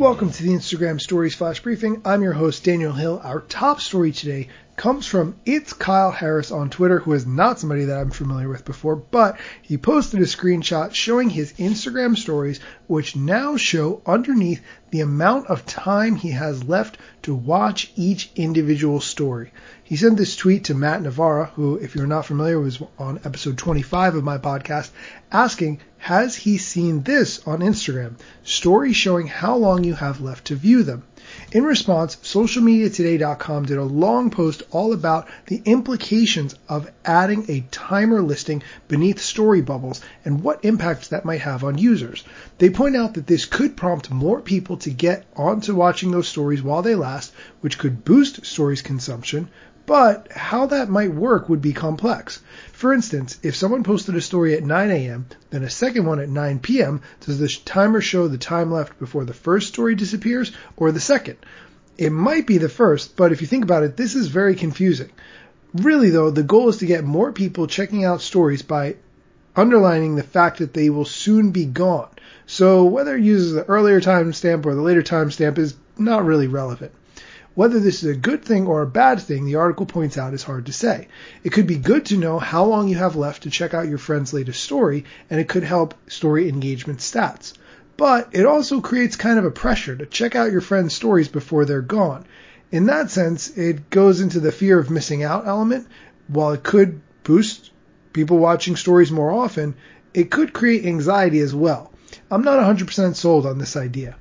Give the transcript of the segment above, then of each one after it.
Welcome to the Instagram Stories Flash Briefing. I'm your host, Daniel Hill. Our top story today comes from It's Kyle Harris on Twitter, who is not somebody that I'm familiar with before, but he posted a screenshot showing his Instagram stories, which now show underneath the amount of time he has left to watch each individual story. He sent this tweet to Matt Navarra, who, if you're not familiar, was on episode 25 of my podcast, asking, has he seen this on Instagram? Stories showing how long you have left to view them. In response, socialmediatoday.com did a long post all about the implications of adding a timer listing beneath story bubbles and what impacts that might have on users. They point out that this could prompt more people to get onto watching those stories while they last, which could boost stories consumption, but how that might work would be complex. For instance, if someone posted a story at 9 a.m., then a second one at 9 p.m., does the timer show the time left before the first story disappears or the second? It might be the first, but if you think about it, this is very confusing. Really though, the goal is to get more people checking out stories by underlining the fact that they will soon be gone. So whether it uses the earlier timestamp or the later timestamp is not really relevant. Whether this is a good thing or a bad thing, the article points out is hard to say. It could be good to know how long you have left to check out your friend's latest story, and it could help story engagement stats. But it also creates kind of a pressure to check out your friend's stories before they're gone. In that sense, it goes into the fear of missing out element. While it could boost people watching stories more often, it could create anxiety as well. I'm not 100% sold on this idea.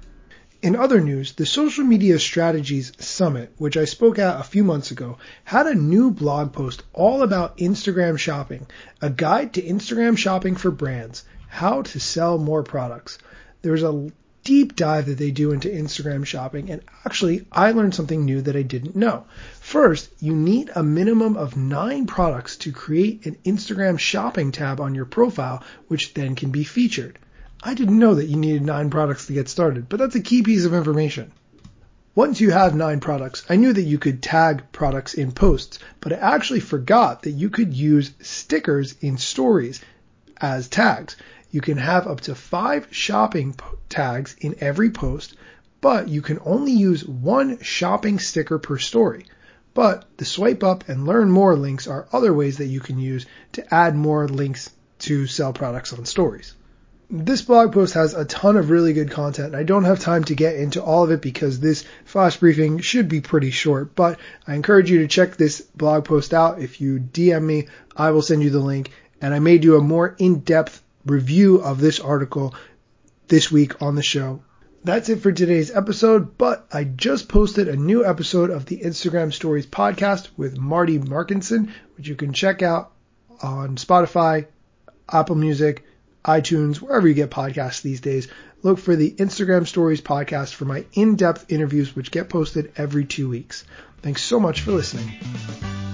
In other news, the Social Media Strategies Summit, which I spoke at a few months ago, had a new blog post all about Instagram shopping, a guide to Instagram shopping for brands, how to sell more products. There's a deep dive that they do into Instagram shopping, and actually, I learned something new that I didn't know. First, you need a minimum of nine products to create an Instagram shopping tab on your profile, which then can be featured. I didn't know that you needed nine products to get started, but that's a key piece of information. Once you have nine products, I knew that you could tag products in posts, but I actually forgot that you could use stickers in stories as tags. You can have up to five shopping tags in every post, but you can only use one shopping sticker per story. But the swipe up and learn more links are other ways that you can use to add more links to sell products on stories this blog post has a ton of really good content. I don't have time to get into all of it because this flash briefing should be pretty short, but I encourage you to check this blog post out. If you DM me, I will send you the link and I may do a more in-depth review of this article this week on the show. That's it for today's episode, but I just posted a new episode of the Instagram Stories podcast with Marty Markinson, which you can check out on Spotify, Apple Music, iTunes, wherever you get podcasts these days. Look for the Instagram Stories podcast for my in depth interviews, which get posted every two weeks. Thanks so much for listening.